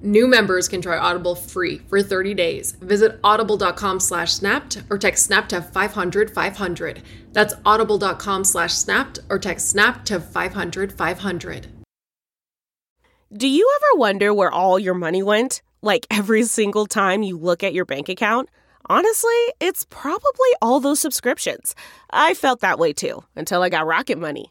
New members can try Audible free for 30 days. Visit audible.com slash snapped or text snap to 500 500. That's audible.com slash snapped or text snap to 500 500. Do you ever wonder where all your money went? Like every single time you look at your bank account? Honestly, it's probably all those subscriptions. I felt that way too until I got Rocket Money.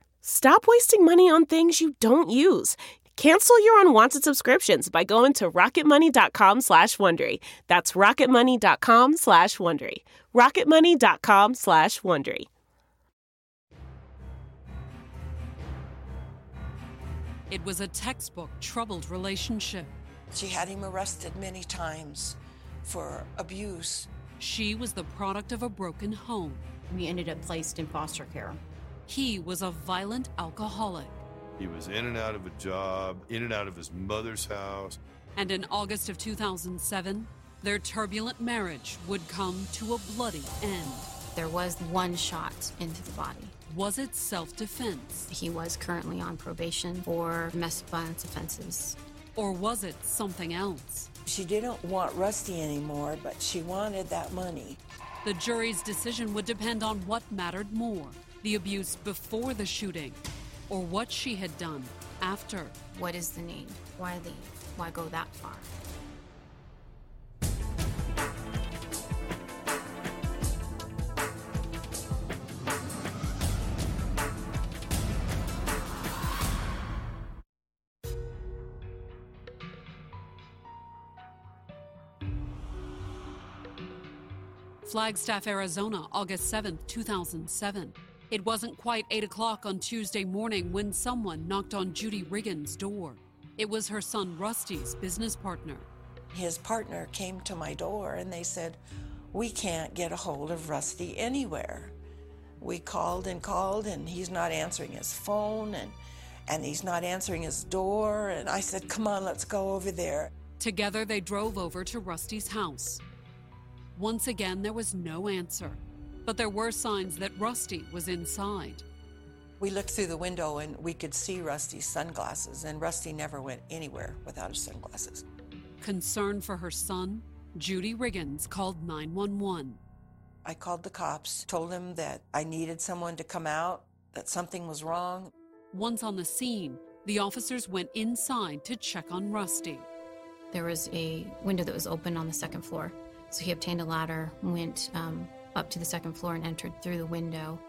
Stop wasting money on things you don't use. Cancel your unwanted subscriptions by going to rocketmoney.com slash Wondery. That's rocketmoney.com slash Wondery. rocketmoney.com slash Wondery. It was a textbook troubled relationship. She had him arrested many times for abuse. She was the product of a broken home. We ended up placed in foster care. He was a violent alcoholic. He was in and out of a job, in and out of his mother's house. And in August of 2007, their turbulent marriage would come to a bloody end. There was one shot into the body. Was it self defense? He was currently on probation for domestic violence offenses. Or was it something else? She didn't want Rusty anymore, but she wanted that money. The jury's decision would depend on what mattered more the abuse before the shooting, or what she had done after. What is the need? Why leave? Why go that far? Flagstaff, Arizona, August 7, 2007. It wasn't quite 8 o'clock on Tuesday morning when someone knocked on Judy Riggins' door. It was her son Rusty's business partner. His partner came to my door and they said, We can't get a hold of Rusty anywhere. We called and called and he's not answering his phone and, and he's not answering his door. And I said, Come on, let's go over there. Together, they drove over to Rusty's house. Once again, there was no answer but there were signs that Rusty was inside. We looked through the window and we could see Rusty's sunglasses, and Rusty never went anywhere without his sunglasses. Concerned for her son, Judy Riggins called 911. I called the cops, told them that I needed someone to come out, that something was wrong. Once on the scene, the officers went inside to check on Rusty. There was a window that was open on the second floor. So he obtained a ladder, went um, up to the second floor and entered through the window.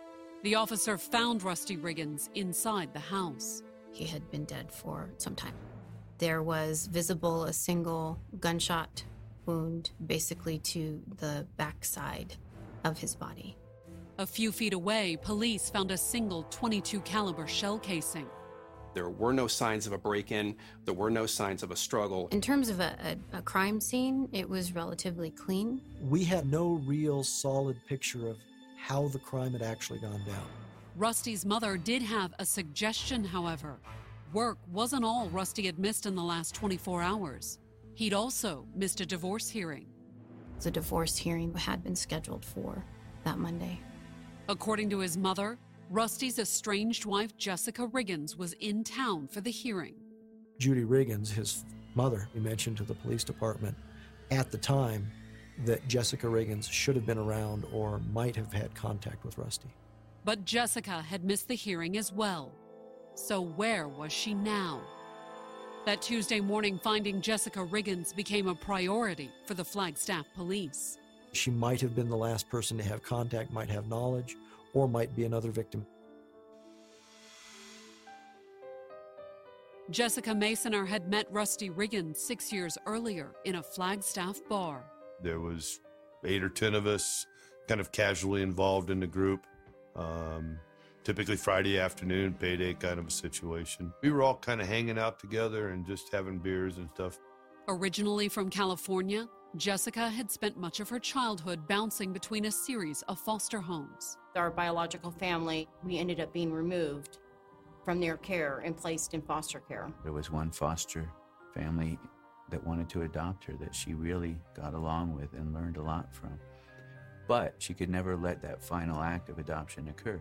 The officer found Rusty Riggins inside the house. He had been dead for some time. There was visible a single gunshot wound, basically to the backside of his body. A few feet away, police found a single 22 caliber shell casing. There were no signs of a break in, there were no signs of a struggle. In terms of a, a, a, crime scene, it was relatively clean. We had no real solid picture of how the crime had actually gone down. Rusty's mother did have a suggestion, however. Work wasn't all Rusty had missed in the last 24 hours. He'd also missed a divorce hearing. The divorce hearing had been scheduled for that Monday. According to his mother, Rusty's estranged wife, Jessica Riggins, was in town for the hearing. Judy Riggins, his mother, he mentioned to the police department, at the time that Jessica Riggins should have been around or might have had contact with Rusty. But Jessica had missed the hearing as well. So where was she now? That Tuesday morning, finding Jessica Riggins became a priority for the Flagstaff police. She might have been the last person to have contact, might have knowledge, or might be another victim. Jessica Masoner had met Rusty Riggins six years earlier in a Flagstaff bar. There was eight or ten of us, kind of casually involved in the group. Um, typically Friday afternoon, payday kind of a situation. We were all kind of hanging out together and just having beers and stuff. Originally from California, Jessica had spent much of her childhood bouncing between a series of foster homes. Our biological family, we ended up being removed from their care and placed in foster care. There was one foster family that wanted to adopt her that she really got along with and learned a lot from. But she could never let that final act of adoption occur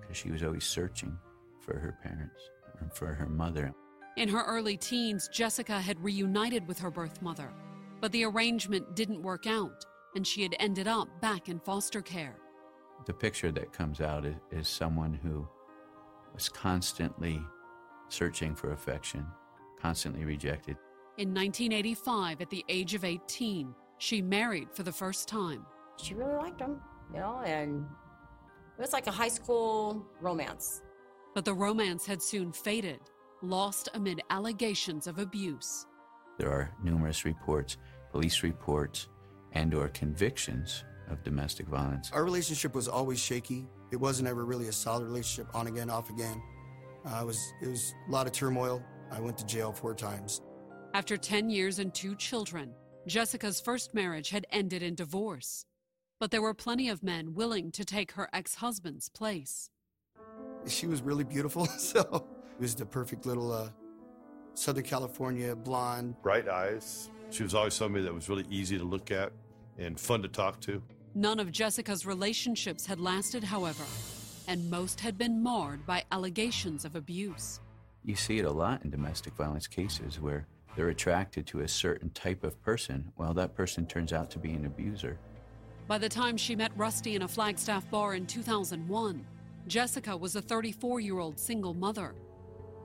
because she was always searching for her parents and for her mother. In her early teens, Jessica had reunited with her birth mother, but the arrangement didn't work out, and she had ended up back in foster care. The picture that comes out is, is someone who was constantly searching for affection, constantly rejected. In 1985, at the age of 18, she married for the first time. She really liked him, you know, and it was like a high school romance. But the romance had soon faded, lost amid allegations of abuse. There are numerous reports, police reports, and or convictions of domestic violence. Our relationship was always shaky. It wasn't ever really a solid relationship, on again, off again. Uh, it was it was a lot of turmoil. I went to jail four times. After 10 years and two children, Jessica's first marriage had ended in divorce. But there were plenty of men willing to take her ex husband's place. She was really beautiful, so it was the perfect little uh, Southern California blonde. Bright eyes. She was always somebody that was really easy to look at and fun to talk to. None of Jessica's relationships had lasted, however, and most had been marred by allegations of abuse. You see it a lot in domestic violence cases where they're attracted to a certain type of person while that person turns out to be an abuser. By the time she met Rusty in a Flagstaff bar in 2001, Jessica was a 34 year old single mother.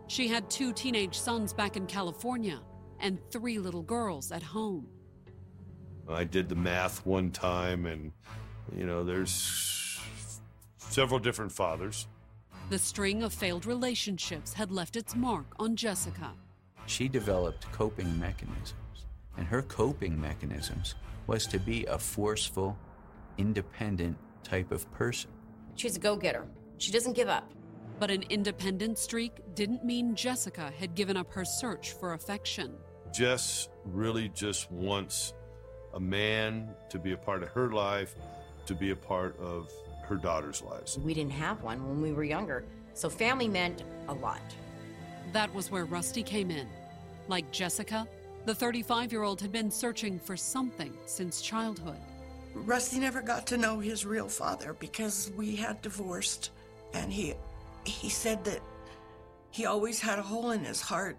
She had two teenage sons back in California and three little girls at home. I did the math one time, and, you know, there's several different fathers. The string of failed relationships had left its mark on Jessica. She developed coping mechanisms, and her coping mechanisms was to be a forceful, independent type of person. She's a go getter. She doesn't give up. But an independent streak didn't mean Jessica had given up her search for affection. Jess really just wants a man to be a part of her life, to be a part of her daughter's lives. We didn't have one when we were younger, so family meant a lot. That was where Rusty came in. Like Jessica, the 35 year old had been searching for something since childhood. Rusty never got to know his real father because we had divorced, and he he said that he always had a hole in his heart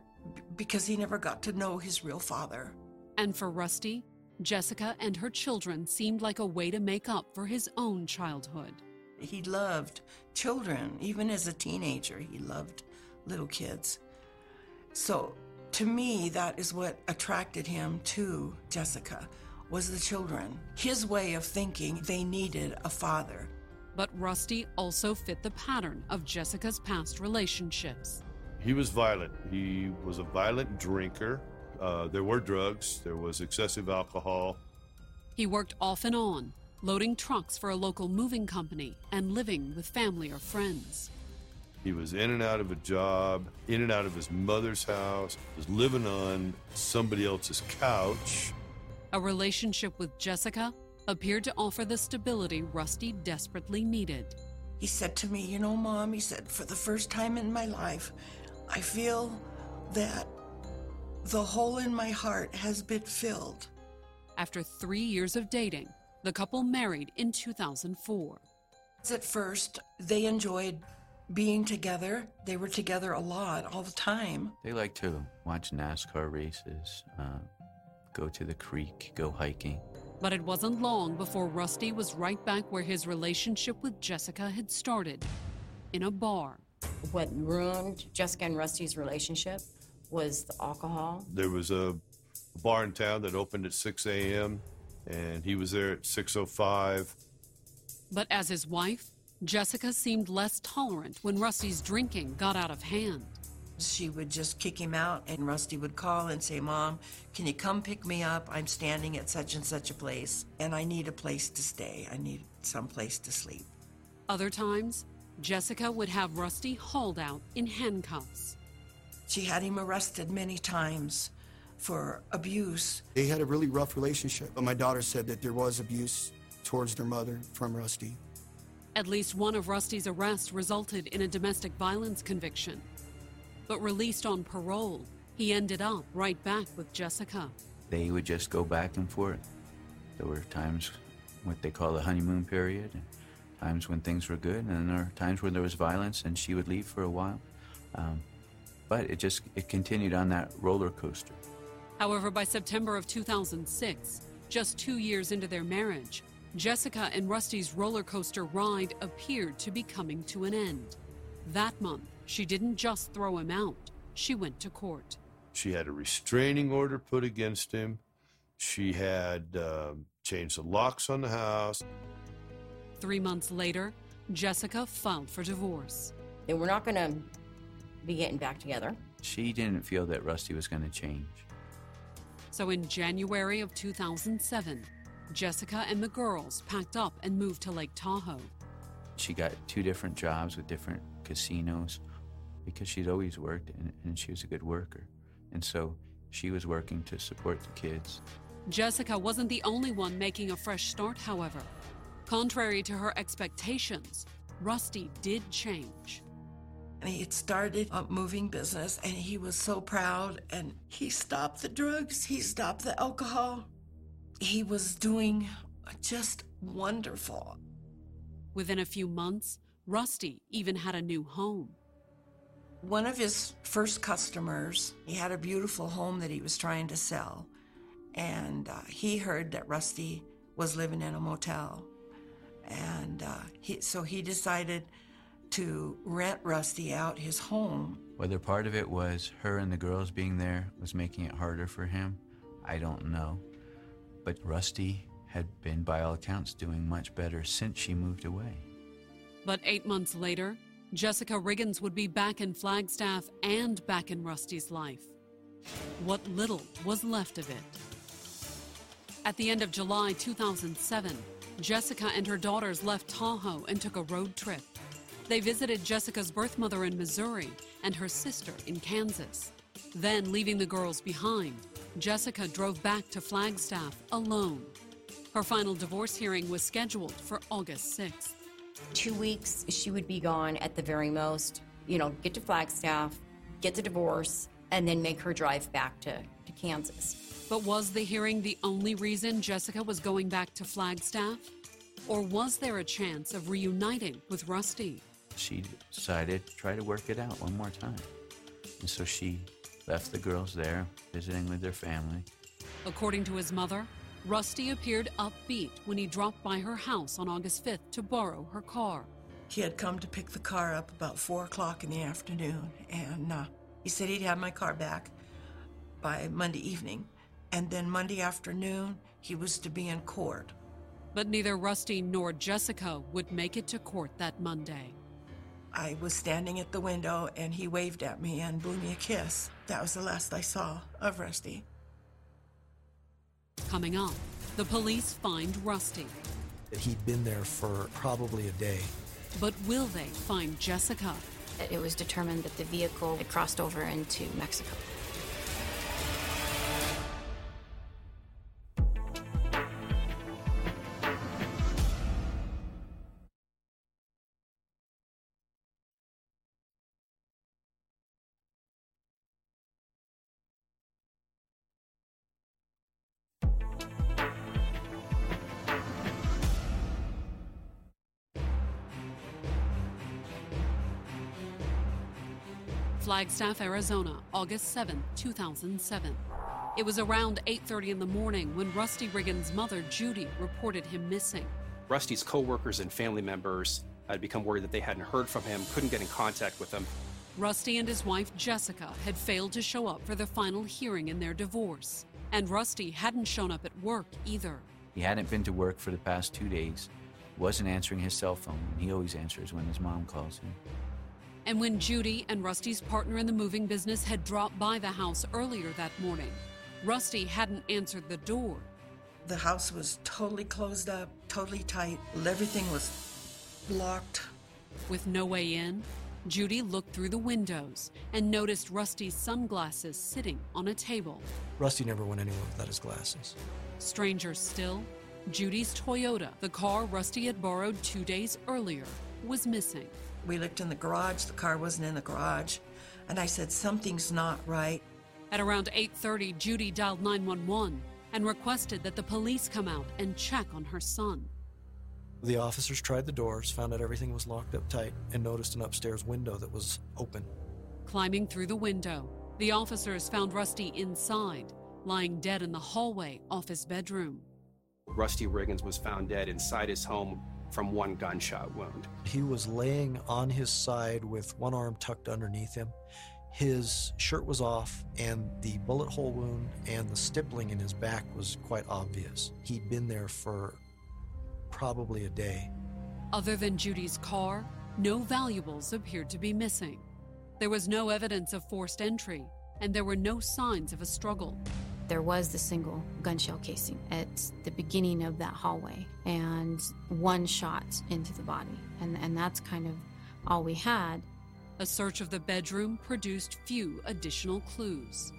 because he never got to know his real father. And for Rusty, Jessica and her children seemed like a way to make up for his own childhood. He loved children, even as a teenager, he loved little kids. So to me, that is what attracted him to Jessica was the children. His way of thinking, they needed a father. But Rusty also fit the pattern of Jessica's past relationships. He was violent. He was a violent drinker. Uh, there were drugs, there was excessive alcohol. He worked off and on, loading trucks for a local moving company and living with family or friends. He was in and out of a job, in and out of his mother's house, was living on somebody else's couch. A relationship with Jessica appeared to offer the stability Rusty desperately needed. He said to me, You know, Mom, he said, for the first time in my life, I feel that the hole in my heart has been filled. After three years of dating, the couple married in 2004. At first, they enjoyed being together. They were together a lot, all the time. They like to watch NASCAR races, uh, go to the creek, go hiking. But it wasn't long before Rusty was right back where his relationship with Jessica had started in a bar. What ruined Jessica and Rusty's relationship was the alcohol. There was a bar in town that opened at 6 a.m., and he was there at 6.05. But as his wife, Jessica seemed less tolerant when Rusty's drinking got out of hand. She would just kick him out, and Rusty would call and say, Mom, can you come pick me up? I'm standing at such and such a place, and I need a place to stay. I need some place to sleep. Other times, Jessica would have Rusty hauled out in handcuffs. She had him arrested many times for abuse. They had a really rough relationship, but my daughter said that there was abuse towards their mother from Rusty. At least one of Rusty's arrests resulted in a domestic violence conviction. But released on parole, he ended up right back with Jessica. They would just go back and forth. There were times what they call the honeymoon period, and times when things were good, and there were times when there was violence, and she would leave for a while. Um, but it just it continued on that roller coaster. However, by September of 2006, just two years into their marriage, Jessica and Rusty's roller coaster ride appeared to be coming to an end. That month, she didn't just throw him out, she went to court. She had a restraining order put against him. She had um, changed the locks on the house. Three months later, Jessica filed for divorce. They were not going to be getting back together. She didn't feel that Rusty was going to change. So in January of 2007, Jessica and the girls packed up and moved to Lake Tahoe. She got two different jobs with different casinos because she'd always worked and, and she was a good worker. And so she was working to support the kids. Jessica wasn't the only one making a fresh start, however. Contrary to her expectations, Rusty did change. And he had started a moving business, and he was so proud. And he stopped the drugs, he stopped the alcohol. He was doing just wonderful. Within a few months, Rusty even had a new home. One of his first customers, he had a beautiful home that he was trying to sell. And uh, he heard that Rusty was living in a motel. And uh, he, so he decided to rent Rusty out his home. Whether part of it was her and the girls being there was making it harder for him, I don't know. But Rusty had been, by all accounts, doing much better since she moved away. But eight months later, Jessica Riggins would be back in Flagstaff and back in Rusty's life. What little was left of it. At the end of July 2007, Jessica and her daughters left Tahoe and took a road trip. They visited Jessica's birth mother in Missouri and her sister in Kansas. Then, leaving the girls behind, Jessica drove back to Flagstaff alone. Her final divorce hearing was scheduled for August 6th. Two weeks, she would be gone at the very most. You know, get to Flagstaff, get the divorce, and then make her drive back to, to Kansas. But was the hearing the only reason Jessica was going back to Flagstaff? Or was there a chance of reuniting with Rusty? She decided to try to work it out one more time. And so she left the girls there, visiting with their family. According to his mother, Rusty appeared upbeat when he dropped by her house on August 5th to borrow her car. He had come to pick the car up about 4 o'clock in the afternoon, and uh, he said he'd have my car back by Monday evening. And then Monday afternoon, he was to be in court. But neither Rusty nor Jessica would make it to court that Monday. I was standing at the window and he waved at me and blew me a kiss. That was the last I saw of Rusty. Coming up, the police find Rusty. He'd been there for probably a day. But will they find Jessica? It was determined that the vehicle had crossed over into Mexico. Flagstaff, Arizona, August 7, 2007. It was around 8:30 in the morning when Rusty Riggins' mother, Judy, reported him missing. Rusty's coworkers and family members had become worried that they hadn't heard from him, couldn't get in contact with him. Rusty and his wife, Jessica, had failed to show up for the final hearing in their divorce. And Rusty hadn't shown up at work either. He hadn't been to work for the past two days, wasn't answering his cell phone, and he always answers when his mom calls him. And when Judy and Rusty's partner in the moving business had dropped by the house earlier that morning, Rusty hadn't answered the door. The house was totally closed up, totally tight. Everything was locked. With no way in, Judy looked through the windows and noticed Rusty's sunglasses sitting on a table. Rusty never went anywhere without his glasses. Stranger still, Judy's Toyota, the car Rusty had borrowed two days earlier, was missing. We looked in the garage, the car wasn't in the garage, and I said, Something's not right. At around 8:30, Judy dialed 911 and requested that the police come out and check on her son. The officers tried the doors, found out everything was locked up tight, and noticed an upstairs window that was open. Climbing through the window, the officers found Rusty inside, lying dead in the hallway off his bedroom. Rusty Riggins was found dead inside his home from one gunshot wound. He was laying on his side with one arm tucked underneath him. His shirt was off, and the bullet hole wound and the stippling in his back was quite obvious. He'd been there for probably a day. Other than Judy's car, no valuables appeared to be missing. There was no evidence of forced entry, and there were no signs of a struggle. There was the single gunshell casing at the beginning of that hallway and one shot into the body. And, and that's kind of all we had. A search of the bedroom produced few additional clues.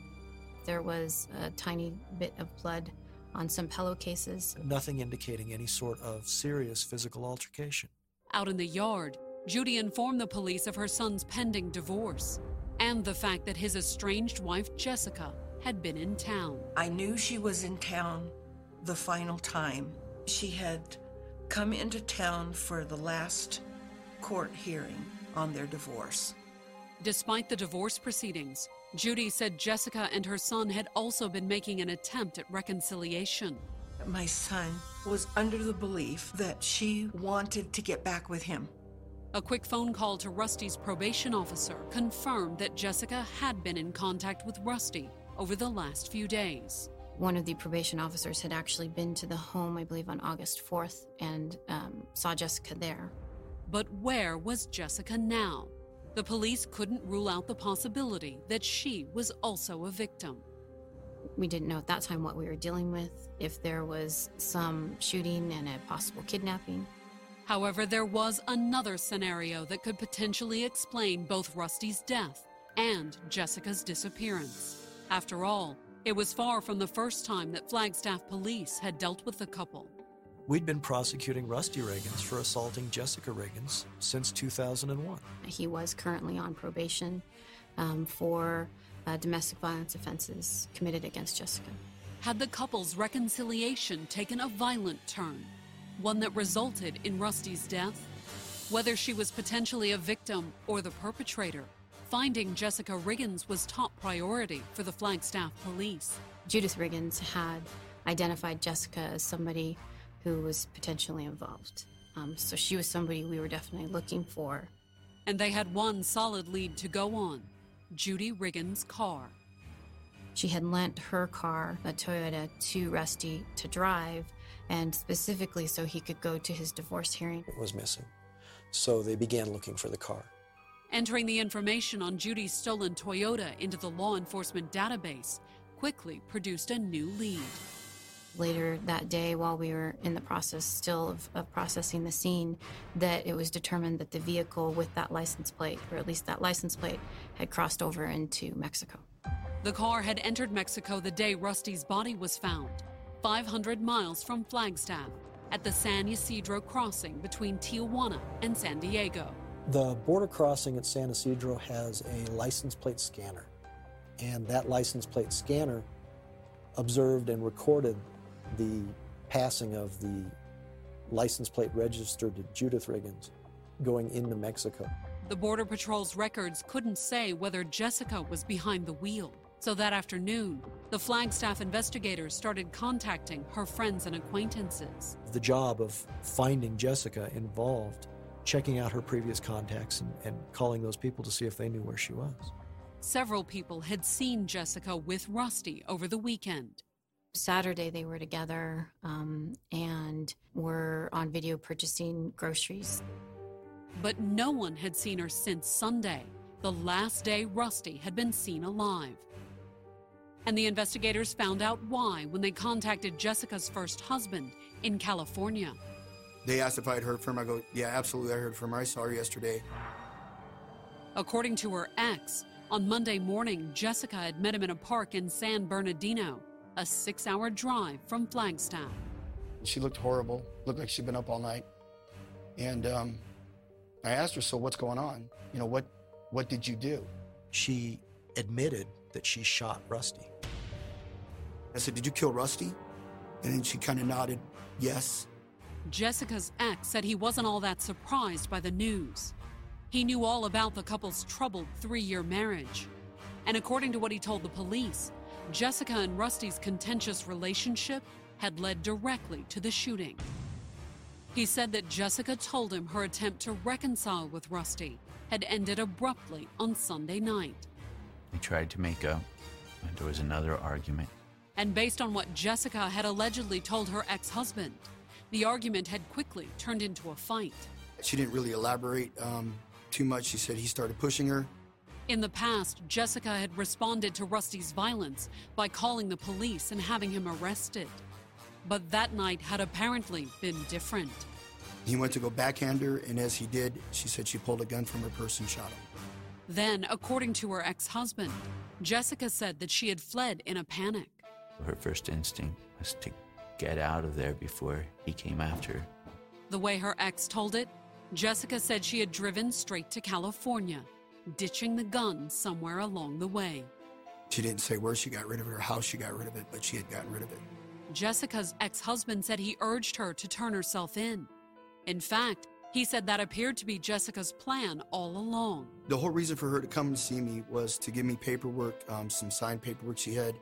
There was a tiny bit of blood on some pillowcases. Nothing indicating any sort of serious physical altercation. Out in the yard, Judy informed the police of her son's pending divorce and the fact that his estranged wife, Jessica, had been in town. I knew she was in town the final time. She had come into town for the last court hearing on their divorce. Despite the divorce proceedings, Judy said Jessica and her son had also been making an attempt at reconciliation. My son was under the belief that she wanted to get back with him. A quick phone call to Rusty's probation officer confirmed that Jessica had been in contact with Rusty over the last few days. One of the probation officers had actually been to the home, I believe, on August 4th and um, saw Jessica there. But where was Jessica now? The police couldn't rule out the possibility that she was also a victim. We didn't know at that time what we were dealing with, if there was some shooting and a possible kidnapping. However, there was another scenario that could potentially explain both Rusty's death and Jessica's disappearance. After all, it was far from the first time that Flagstaff police had dealt with the couple. We'd been prosecuting Rusty Riggins for assaulting Jessica Riggins since 2001. He was currently on probation um, for uh, domestic violence offenses committed against Jessica. Had the couple's reconciliation taken a violent turn, one that resulted in Rusty's death? Whether she was potentially a victim or the perpetrator, finding Jessica Riggins was top priority for the Flagstaff police. Judith Riggins had identified Jessica as somebody who was potentially involved. Um, so she was somebody we were definitely looking for. And they had one solid lead to go on Judy Riggins' car. She had lent her car, a Toyota, to Rusty to drive, and specifically so he could go to his divorce hearing. It was missing. So they began looking for the car. Entering the information on Judy's stolen Toyota into the law enforcement database quickly produced a new lead. Later that day, while we were in the process still of, of, processing the scene, that it was determined that the vehicle with that license plate, or at least that license plate, had crossed over into Mexico. The car had entered Mexico the day Rusty's body was found, 500 miles from Flagstaff, at the San Ysidro crossing between Tijuana and San Diego. The border crossing at San Ysidro has a license plate scanner, and that license plate scanner observed and recorded the passing of the license plate registered to Judith Riggins going into Mexico. The Border Patrol's records couldn't say whether Jessica was behind the wheel. So that afternoon, The Flagstaff investigators started contacting her friends and acquaintances. The job of finding Jessica involved checking out her previous contacts and, and calling those people to see if they knew where she was. Several people had seen Jessica with Rusty over the weekend. Saturday, they were together um, and were on video purchasing groceries. But no one had seen her since Sunday, the last day Rusty had been seen alive. And the investigators found out why when they contacted Jessica's first husband in California. They asked if I had heard from her. I go, yeah, absolutely, I heard from her. I saw her yesterday. According to her ex, on Monday morning, Jessica had met him in a park in San Bernardino, a six hour drive from Flagstaff. She looked horrible, looked like she'd been up all night. And um, I asked her, so what's going on? You know, what, what did you do? She admitted that she shot Rusty. I said, Did you kill Rusty? And then she kind of nodded, Yes. Jessica's ex said he wasn't all that surprised by the news. He knew all about the couple's troubled three year marriage. And according to what he told the police, Jessica and Rusty's contentious relationship had led directly to the shooting. He said that Jessica told him her attempt to reconcile with Rusty had ended abruptly on Sunday night. We tried to make up, and there was another argument. And based on what Jessica had allegedly told her ex husband, the argument had quickly turned into a fight. She didn't really elaborate um, too much. She said he started pushing her. In the past, Jessica had responded to Rusty's violence by calling the police and having him arrested. But that night had apparently been different. He went to go backhand her, and as he did, she said she pulled a gun from her purse and shot him. Then, according to her ex husband, Jessica said that she had fled in a panic. Her first instinct was to get out of there before he came after her. The way her ex told it, Jessica said she had driven straight to California, ditching the gun somewhere along the way. She didn't say where she got rid of it or how she got rid of it, but she had gotten rid of it. Jessica's ex husband said he urged her to turn herself in. In fact, he said that appeared to be Jessica's plan all along. The whole reason for her to come and see me was to give me paperwork, um, some signed paperwork she had,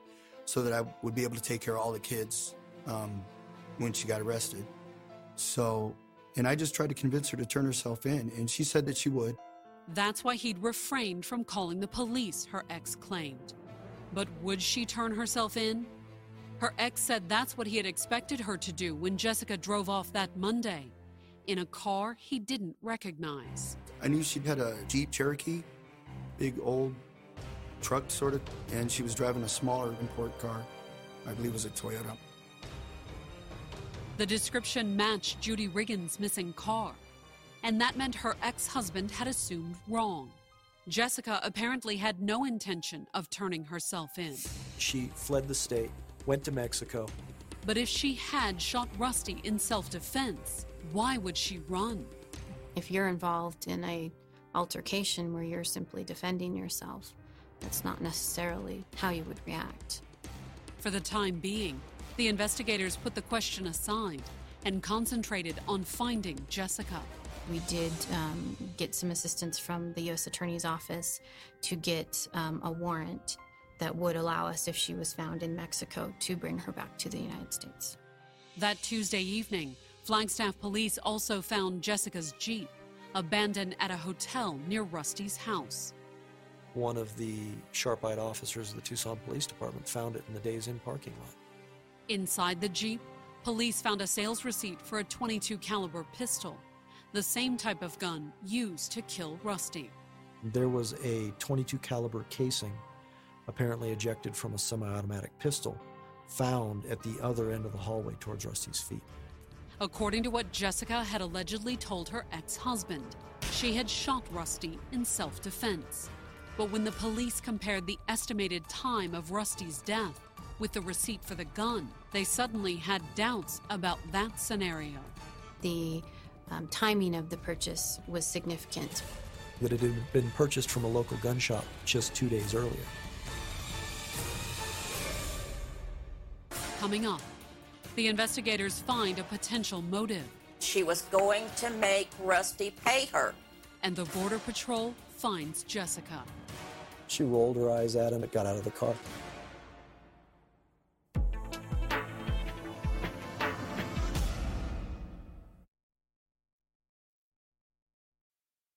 so that I would be able to take care of all the kids um, when she got arrested. So, and I just tried to convince her to turn herself in, and she said that she would. That's why he'd refrained from calling the police, her ex claimed. But would she turn herself in? Her ex said that's what he had expected her to do when Jessica drove off that Monday in a car he didn't recognize. I knew she'd had a Jeep Cherokee, big old truck sort of, and she was driving a smaller import car. I believe it was a Toyota. The description matched Judy Riggins' missing car, and that meant her ex husband had assumed wrong. Jessica apparently had no intention of turning herself in. She fled the state, went to Mexico. But if she had shot Rusty in self defense, why would she run? If you're involved in a altercation where you're simply defending yourself, that's not necessarily how you would react. For the time being, the investigators put the question aside and concentrated on finding Jessica. We did um, get some assistance from the U.S. Attorney's Office to get um, a warrant that would allow us, if she was found in Mexico, to bring her back to the United States. That Tuesday evening, Flagstaff police also found Jessica's Jeep abandoned at a hotel near Rusty's house. One of the sharp eyed officers of the Tucson Police Department found it in the Days Inn parking lot. Inside the Jeep, police found a sales receipt for a 22 caliber pistol, the same type of gun used to kill Rusty. There was a 22 caliber casing apparently ejected from a semi-automatic pistol found at the other end of the hallway towards Rusty's feet. According to what Jessica had allegedly told her ex-husband, she had shot Rusty in self-defense. But when the police compared the estimated time of Rusty's death with the receipt for the gun, they suddenly had doubts about that scenario. The um, timing of the purchase was significant. That it had been purchased from a local gun shop just two days earlier. Coming up, the investigators find a potential motive. She was going to make Rusty pay her. And the Border Patrol finds Jessica. She rolled her eyes at him and got out of the car.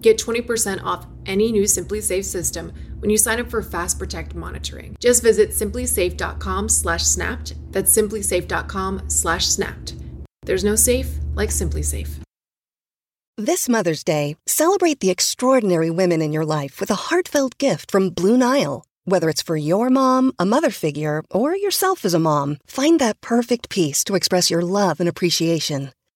Get 20% off any new SimpliSafe system when you sign up for Fast Protect monitoring. Just visit simplisafe.com/snapped. That's simplisafe.com/snapped. There's no safe like SimpliSafe. This Mother's Day, celebrate the extraordinary women in your life with a heartfelt gift from Blue Nile. Whether it's for your mom, a mother figure, or yourself as a mom, find that perfect piece to express your love and appreciation.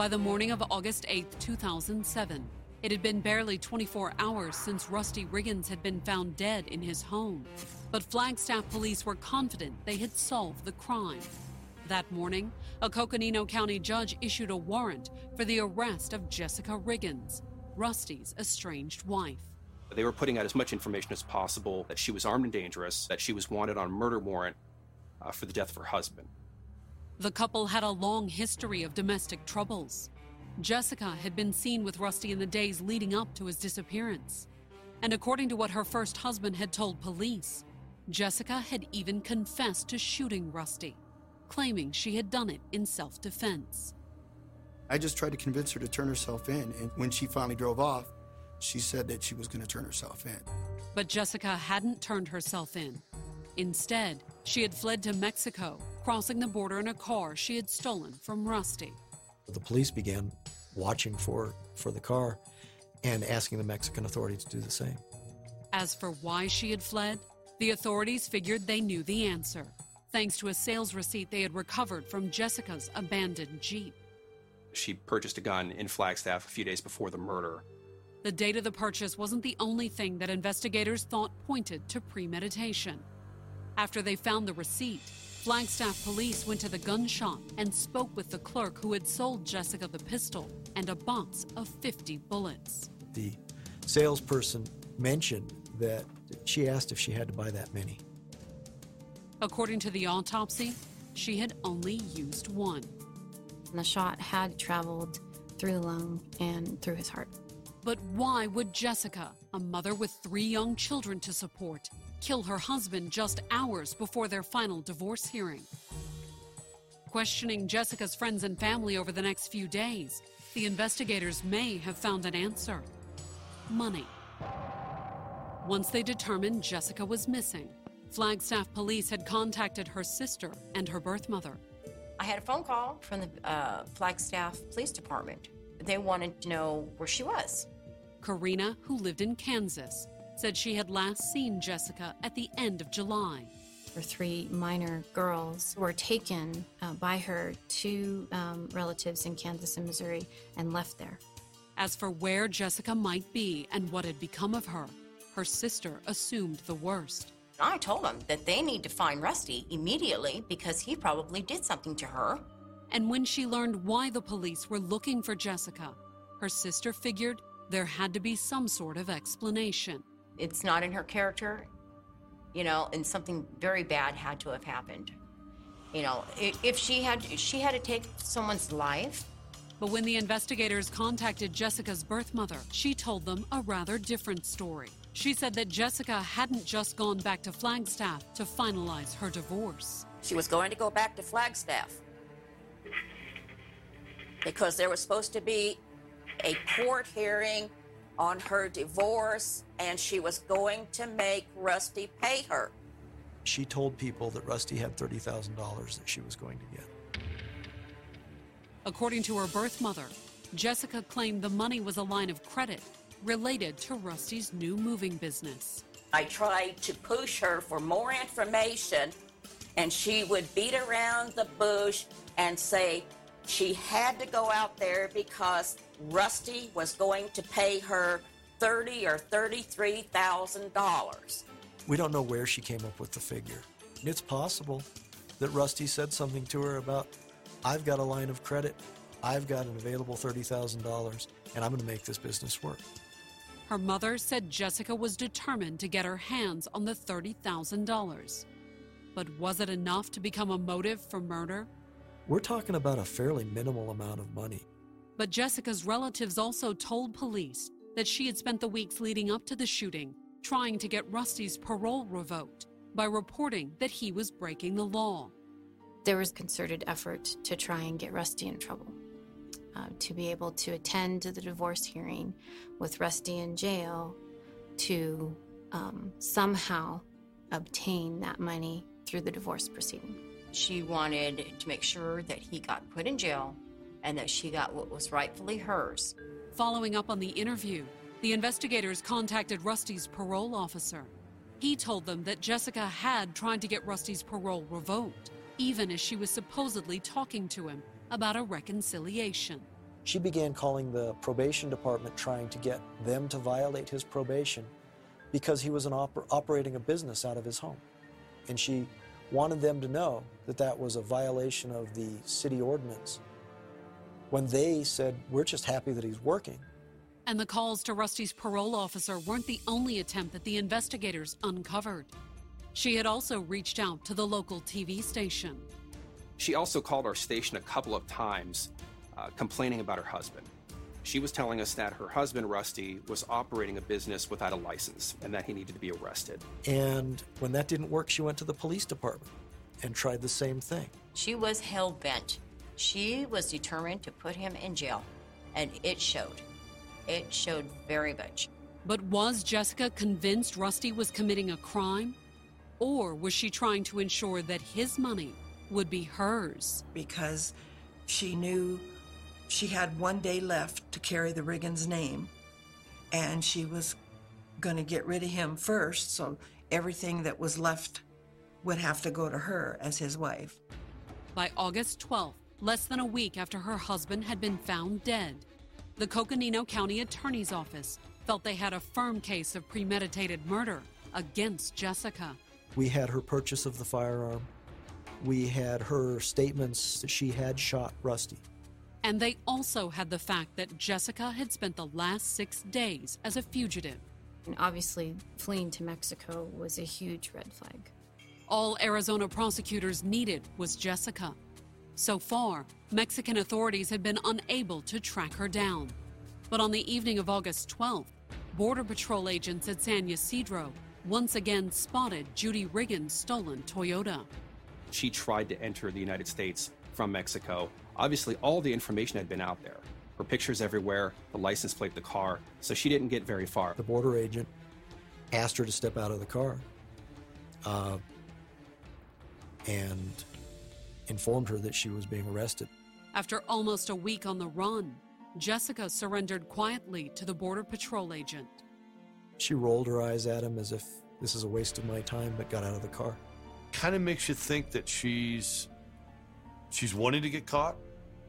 By the morning of August 8, 2007, it had been barely 24 hours since Rusty Riggins had been found dead in his home. But Flagstaff police were confident they had solved the crime. That morning, a Coconino County judge issued a warrant for the arrest of Jessica Riggins, Rusty's estranged wife. They were putting out as much information as possible that she was armed and dangerous, that she was wanted on a murder warrant uh, for the death of her husband. The couple had a long history of domestic troubles. Jessica had been seen with Rusty in the days leading up to his disappearance. And according to what her first husband had told police, Jessica had even confessed to shooting Rusty, claiming she had done it in self defense. I just tried to convince her to turn herself in, and when she finally drove off, she said that she was going to turn herself in. But Jessica hadn't turned herself in. Instead, she had fled to Mexico, crossing the border in a car she had stolen from Rusty. The police began watching for, for the car and asking the Mexican authorities to do the same. As for why she had fled, the authorities figured they knew the answer, thanks to a sales receipt they had recovered from Jessica's abandoned Jeep. She purchased a gun in Flagstaff a few days before the murder. The date of the purchase wasn't the only thing that investigators thought pointed to premeditation. After they found the receipt, Flagstaff police went to the gun shop and spoke with the clerk who had sold Jessica the pistol and a box of 50 bullets. The salesperson mentioned that she asked if she had to buy that many. According to the autopsy, she had only used one. The shot had traveled through the lung and through his heart. But why would Jessica, a mother with three young children to support, kill her husband just hours before their final divorce hearing? Questioning Jessica's friends and family over the next few days, the investigators may have found an answer money. Once they determined Jessica was missing, Flagstaff police had contacted her sister and her birth mother. I had a phone call from the uh, Flagstaff Police Department. They wanted to know where she was. Karina, who lived in Kansas, said she had last seen Jessica at the end of July. Her three minor girls were taken uh, by her to um, relatives in Kansas and Missouri and left there. As for where Jessica might be and what had become of her, her sister assumed the worst. I told them that they need to find Rusty immediately because he probably did something to her. And when she learned why the police were looking for Jessica, her sister figured there had to be some sort of explanation. It's not in her character, you know, and something very bad had to have happened. You know, if she had she had to take someone's life. But when the investigators contacted Jessica's birth mother, she told them a rather different story. She said that Jessica hadn't just gone back to Flagstaff to finalize her divorce. She was going to go back to Flagstaff. Because there was supposed to be a court hearing on her divorce, and she was going to make Rusty pay her. She told people that Rusty had $30,000 that she was going to get. According to her birth mother, Jessica claimed the money was a line of credit related to Rusty's new moving business. I tried to push her for more information, and she would beat around the bush and say she had to go out there because Rusty was going to pay her thirty or thirty-three thousand dollars. We don't know where she came up with the figure. It's possible that Rusty said something to her about, I've got a line of credit, I've got an available $30,000, and I'm going to make this business work. Her mother said Jessica was determined to get her hands on the $30,000. But was it enough to become a motive for murder? We're talking about a fairly minimal amount of money. But Jessica's relatives also told police that she had spent the weeks leading up to the shooting trying to get Rusty's parole revoked by reporting that he was breaking the law. There was concerted effort to try and get Rusty in trouble. Uh, to be able to attend to the divorce hearing with Rusty in jail to um, somehow obtain that money through the divorce proceeding. She wanted to make sure that he got put in jail and that she got what was rightfully hers. Following up on the interview, the investigators contacted Rusty's parole officer. He told them that Jessica had tried to get Rusty's parole revoked, even as she was supposedly talking to him about a reconciliation. She began calling the probation department trying to get them to violate his probation because he was an oper- operating a business out of his home. And she wanted them to know that that was a violation of the city ordinance. When they said, We're just happy that he's working. And the calls to Rusty's parole officer weren't the only attempt that the investigators uncovered. She had also reached out to the local TV station. She also called our station a couple of times uh, complaining about her husband. She was telling us that her husband, Rusty, was operating a business without a license and that he needed to be arrested. And when that didn't work, she went to the police department and tried the same thing. She was hell bent. She was determined to put him in jail, and it showed. It showed very much. But was Jessica convinced Rusty was committing a crime? Or was she trying to ensure that his money would be hers? Because she knew she had one day left to carry the Riggins name, and she was going to get rid of him first, so everything that was left would have to go to her as his wife. By August 12th, less than a week after her husband had been found dead, the Coconino County Attorney's Office felt they had a firm case of premeditated murder against Jessica. We had her purchase of the firearm. We had her statements that she had shot Rusty. And they also had the fact that Jessica had spent the last six days as a fugitive. And obviously, fleeing to Mexico was a huge red flag. All Arizona prosecutors needed was Jessica. So far, Mexican authorities had been unable to track her down. But on the evening of August 12th, Border Patrol agents at San Ysidro once again spotted Judy Riggins' stolen Toyota. She tried to enter the United States from Mexico. Obviously, all the information had been out there. Her pictures everywhere, the license plate, the car, so she didn't get very far. The border agent asked her to step out of the car uh, and informed her that she was being arrested. After almost a week on the run, Jessica surrendered quietly to the Border Patrol agent. She rolled her eyes at him as if this is a waste of my time, but got out of the car. Kind of makes you think that she's she's wanting to get caught.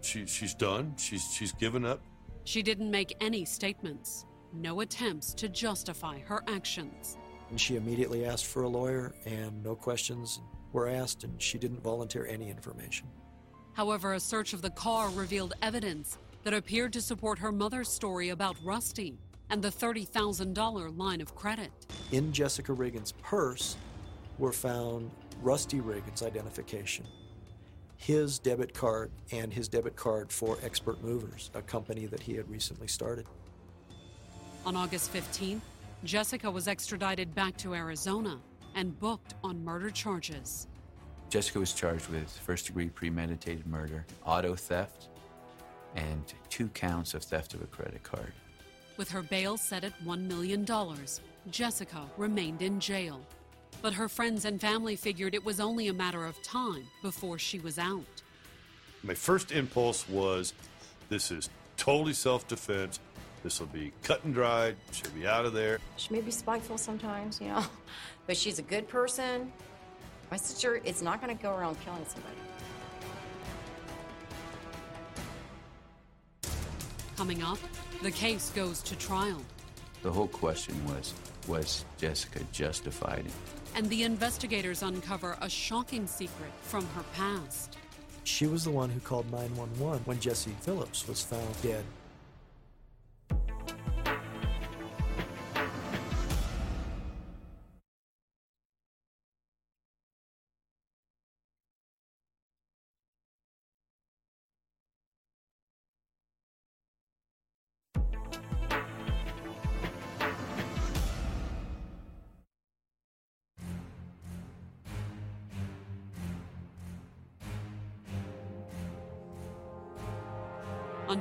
She she's done. She's she's given up. She didn't make any statements, no attempts to justify her actions. And she immediately asked for a lawyer, and no questions were asked, and she didn't volunteer any information. However, a search of the car revealed evidence that appeared to support her mother's story about Rusty and the $30,000 line of credit. In Jessica Riggins' purse were found Rusty Riggins' identification, his debit card, and his debit card for Expert Movers, a company that he had recently started. On August 15th, Jessica was extradited back to Arizona and booked on murder charges. Jessica was charged with first degree premeditated murder, auto theft, and two counts of theft of a credit card. With her bail set at $1 million, Jessica remained in jail. But her friends and family figured it was only a matter of time before she was out. My first impulse was this is totally self defense. This will be cut and dried. She'll be out of there. She may be spiteful sometimes, you know, but she's a good person. My sister is not going to go around killing somebody. Coming up, the case goes to trial, The whole question was was Jessica justified? And the investigators uncover a shocking secret from her past. She was the one who called 911 when Jesse Phillips was found dead.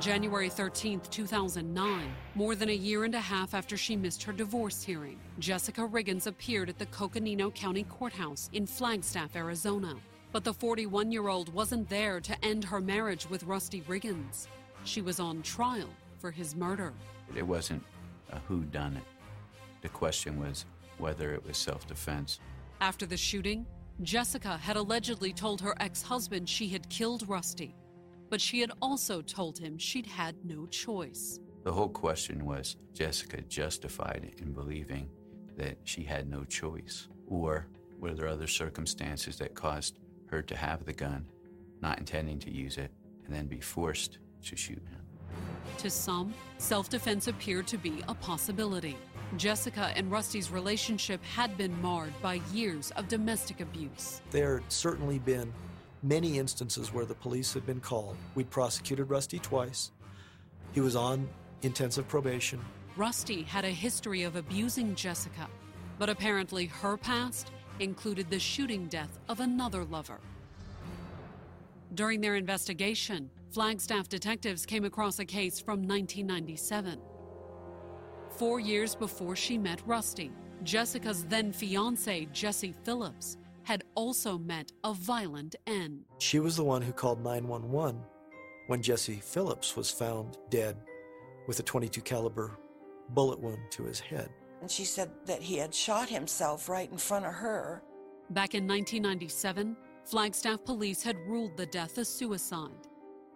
On January 13, 2009, more than a year and a half after she missed her divorce hearing, Jessica Riggins appeared at the Coconino County Courthouse in Flagstaff, Arizona. But the 41 year old wasn't there to end her marriage with Rusty Riggins. She was on trial for his murder. It wasn't a who done it. The question was whether it was self defense. After the shooting, Jessica had allegedly told her ex husband she had killed Rusty, but she had also told him she'd had no choice. The whole question was Jessica justified in believing that she had no choice? Or were there other circumstances that caused her to have the gun, not intending to use it, and then be forced to shoot him? To some, self defense appeared to be a possibility. Jessica and Rusty's relationship had been marred by years of domestic abuse. There had certainly been many instances where the police had been called. We'd prosecuted Rusty twice. He was on intensive probation. Rusty had a history of abusing Jessica, but apparently her past included the shooting death of another lover. During their investigation, Flagstaff detectives came across a case from 1997. Four years before she met Rusty, Jessica's then fiance, Jesse Phillips, had also met a violent end. She was the one who called 911 when Jesse Phillips was found dead with a 22 caliber bullet wound to his head. And she said that he had shot himself right in front of her. Back in 1997, Flagstaff police had ruled the death a suicide.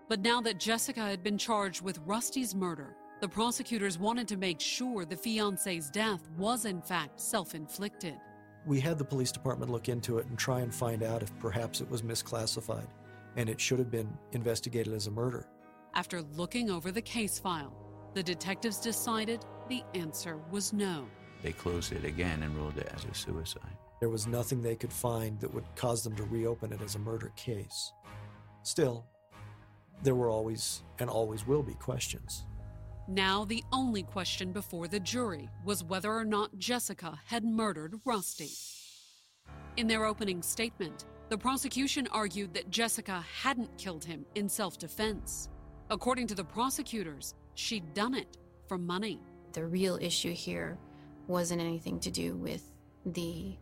But now that Jessica had been charged with Rusty's murder, the prosecutors wanted to make sure the fiance's death was in fact self inflicted. We had the police department look into it and try and find out if perhaps it was misclassified and it should have been investigated as a murder. After looking over the case file, the detectives decided the answer was no. They closed it again and ruled it as a suicide. There was nothing they could find that would cause them to reopen it as a murder case. Still, there were always and always will be questions. Now, the only question before the jury was whether or not Jessica had murdered Rusty. In their opening statement, the prosecution argued that Jessica hadn't killed him in self defense. According to the prosecutors, she'd done it for money. The real issue here wasn't anything to do with the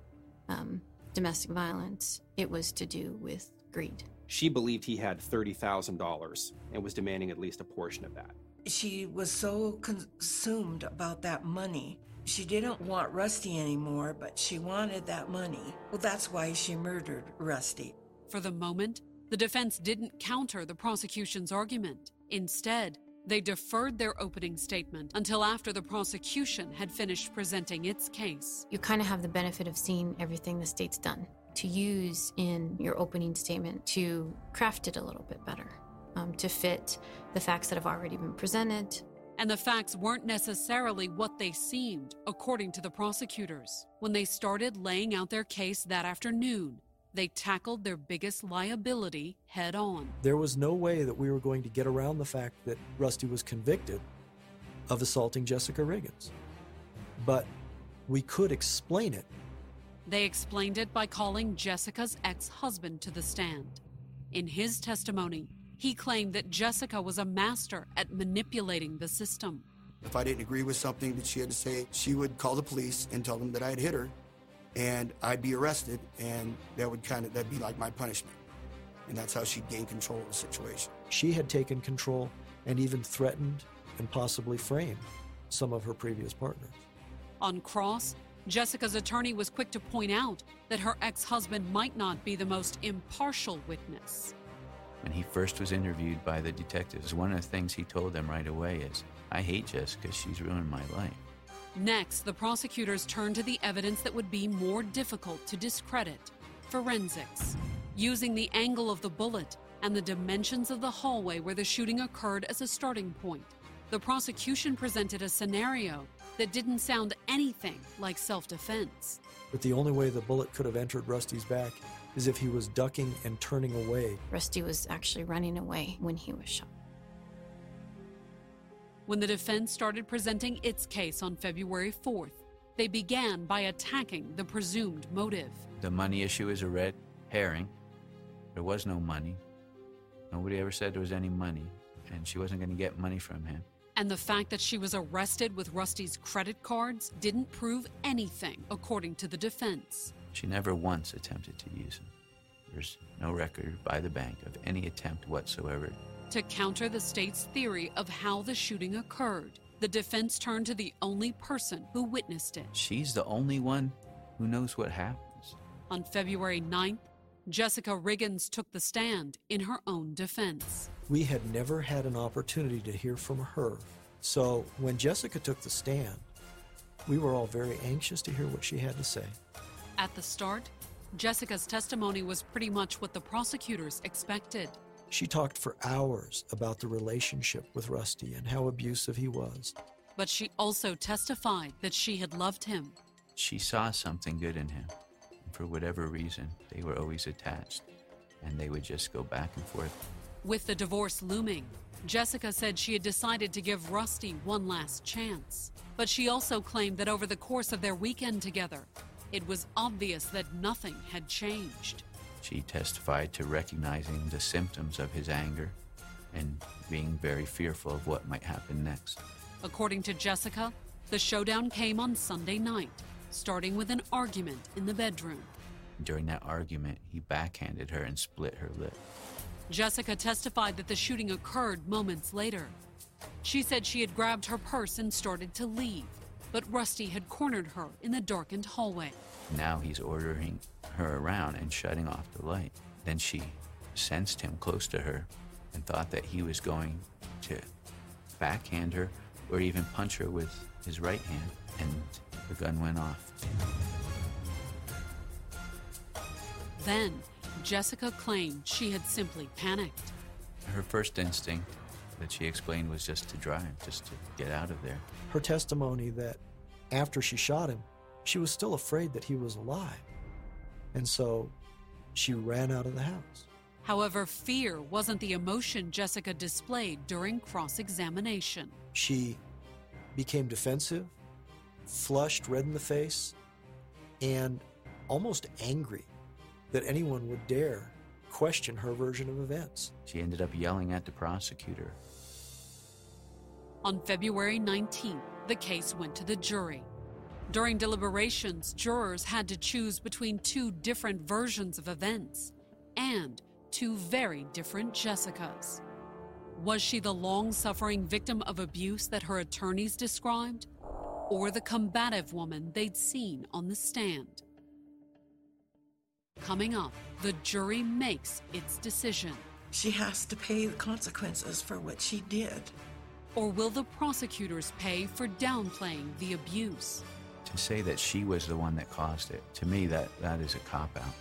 um, domestic violence, it was to do with greed. She believed he had $30,000 and was demanding at least a portion of that. She was so consumed about that money. She didn't want Rusty anymore, but she wanted that money. Well, that's why she murdered Rusty. For the moment, the defense didn't counter the prosecution's argument. Instead, they deferred their opening statement until after the prosecution had finished presenting its case. You kind of have the benefit of seeing everything the state's done to use in your opening statement to craft it a little bit better, um, to fit the facts that have already been presented. And the facts weren't necessarily what they seemed, according to the prosecutors. When they started laying out their case that afternoon, they tackled their biggest liability head on. There was no way that we were going to get around the fact that Rusty was convicted of assaulting Jessica Riggins. But we could explain it. They explained it by calling Jessica's ex husband to the stand. In his testimony, He claimed that Jessica was a master at manipulating the system. If I didn't agree with something that she had to say, she would call the police and tell them that I had hit her, and I'd be arrested, and that would kind of that'd be like my punishment. And that's how she'd gain control of the situation. She had taken control and even threatened and possibly framed some of her previous partners. On cross, Jessica's attorney was quick to point out that her ex husband might not be the most impartial witness. When he first was interviewed by the detectives, one of the things he told them right away is, I hate Jessica, she's ruined my life. Next, the prosecutors turned to the evidence that would be more difficult to discredit forensics. Using the angle of the bullet and the dimensions of the hallway where the shooting occurred as a starting point, the prosecution presented a scenario that didn't sound anything like self defense. But the only way the bullet could have entered Rusty's back is if he was ducking and turning away. Rusty was actually running away when he was shot. When the defense started presenting its case on February 4th, they began by attacking the presumed motive. The money issue is a red herring. There was no money. Nobody ever said there was any money, and she wasn't going to get money from him. And the fact that she was arrested with Rusty's credit cards didn't prove anything, according to the defense. She never once attempted to use them. There's no record by the bank of any attempt whatsoever. To counter the state's theory of how the shooting occurred, the defense turned to the only person who witnessed it. She's the only one who knows what happens. On February 9th, Jessica Riggins took the stand in her own defense. We had never had an opportunity to hear from her. So when Jessica took the stand, we were all very anxious to hear what she had to say. At the start, Jessica's testimony was pretty much what the prosecutors expected. She talked for hours about the relationship with Rusty and how abusive he was. But she also testified that she had loved him. She saw something good in him. And for whatever reason, they were always attached, and they would just go back and forth. With the divorce looming, Jessica said she had decided to give Rusty one last chance. But she also claimed that over the course of their weekend together, it was obvious that nothing had changed. She testified to recognizing the symptoms of his anger and being very fearful of what might happen next. According to Jessica, the showdown came on Sunday night, starting with an argument in the bedroom. During that argument, he backhanded her and split her lip. Jessica testified that the shooting occurred moments later. She said she had grabbed her purse and started to leave, but Rusty had cornered her in the darkened hallway. Now he's ordering her around and shutting off the light. Then she sensed him close to her and thought that he was going to backhand her or even punch her with his right hand, and the gun went off. Then, Jessica claimed she had simply panicked. Her first instinct that she explained was just to drive, just to get out of there. Her testimony that after she shot him, she was still afraid that he was alive. And so she ran out of the house. However, fear wasn't the emotion Jessica displayed during cross examination. She became defensive, flushed red in the face, and almost angry that anyone would dare question her version of events. She ended up yelling at the prosecutor. On February 19th, the case went to the jury. During deliberations, jurors had to choose between two different versions of events and two very different Jessicas. Was she the long suffering victim of abuse that her attorneys described, or the combative woman they'd seen on the stand? Coming up, the jury makes its decision. She has to pay the consequences for what she did. Or will the prosecutors pay for downplaying the abuse? To say that she was the one that caused it, to me, that, that is a cop out.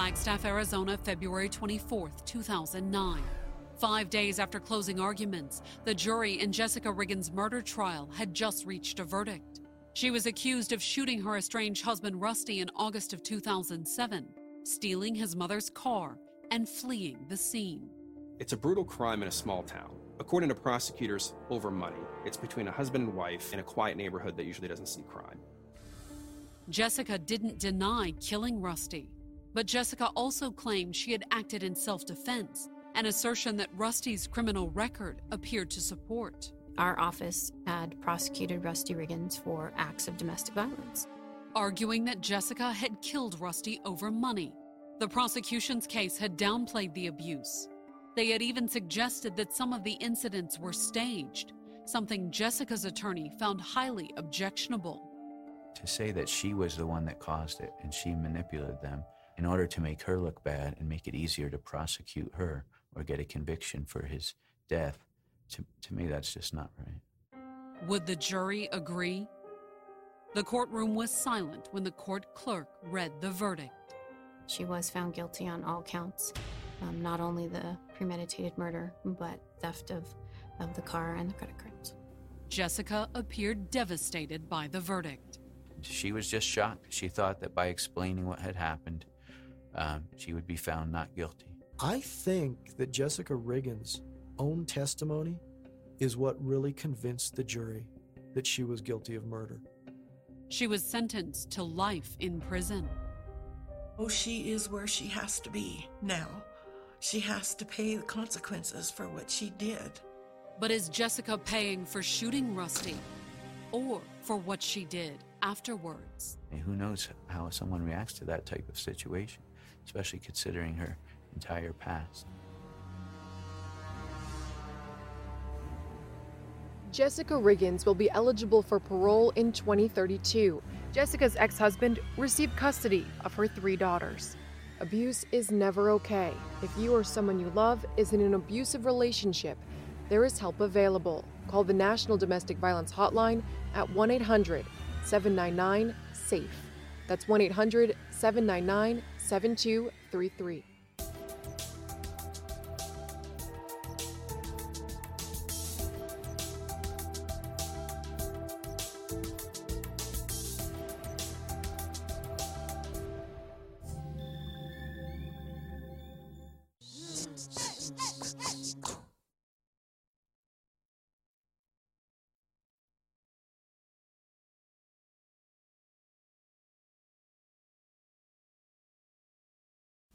Flagstaff, Arizona, February 24, 2009. Five days after closing arguments, the jury in Jessica Riggins' murder trial had just reached a verdict. She was accused of shooting her estranged husband Rusty in August of 2007, stealing his mother's car, and fleeing the scene. It's a brutal crime in a small town. According to prosecutors, over money. It's between a husband and wife in a quiet neighborhood that usually doesn't see crime. Jessica didn't deny killing Rusty, but Jessica also claimed she had acted in self defense, an assertion that Rusty's criminal record appeared to support. Our office had prosecuted Rusty Riggins for acts of domestic violence. Arguing that Jessica had killed Rusty over money. The prosecution's case had downplayed the abuse. They had even suggested that some of the incidents were staged, something Jessica's attorney found highly objectionable. To say that she was the one that caused it and she manipulated them in order to make her look bad and make it easier to prosecute her or get a conviction for his death, to, to me, that's just not right. Would the jury agree? The courtroom was silent when the court clerk read the verdict. She was found guilty on all counts, um, not only the premeditated murder, but theft of, of the car and the credit cards. Jessica appeared devastated by the verdict. She was just shocked. She thought that by explaining what had happened, um, she would be found not guilty. I think that Jessica Riggins' own testimony is what really convinced the jury that she was guilty of murder. She was sentenced to life in prison. Oh, she is where she has to be now. She has to pay the consequences for what she did. But is Jessica paying for shooting Rusty or for what she did afterwards? And who knows how someone reacts to that type of situation, especially considering her entire past. Jessica Riggins will be eligible for parole in 2032. Jessica's ex husband received custody of her three daughters. Abuse is never okay. If you or someone you love is in an abusive relationship, there is help available. Call the National Domestic Violence Hotline at 1 800 799 SAFE. That's 1 800 799 7233.